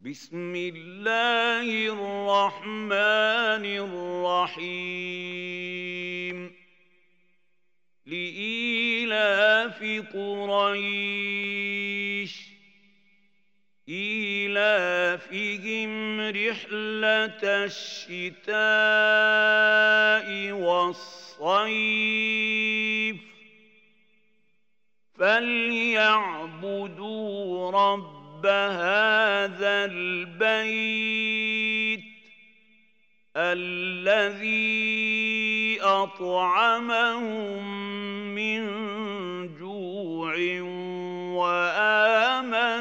بسم الله الرحمن الرحيم. لإيلاف قريش. إيلافهم رحلة الشتاء والصيف. فليعبدوا رب رب هذا البيت الذي أطعمهم من جوع وآمنهم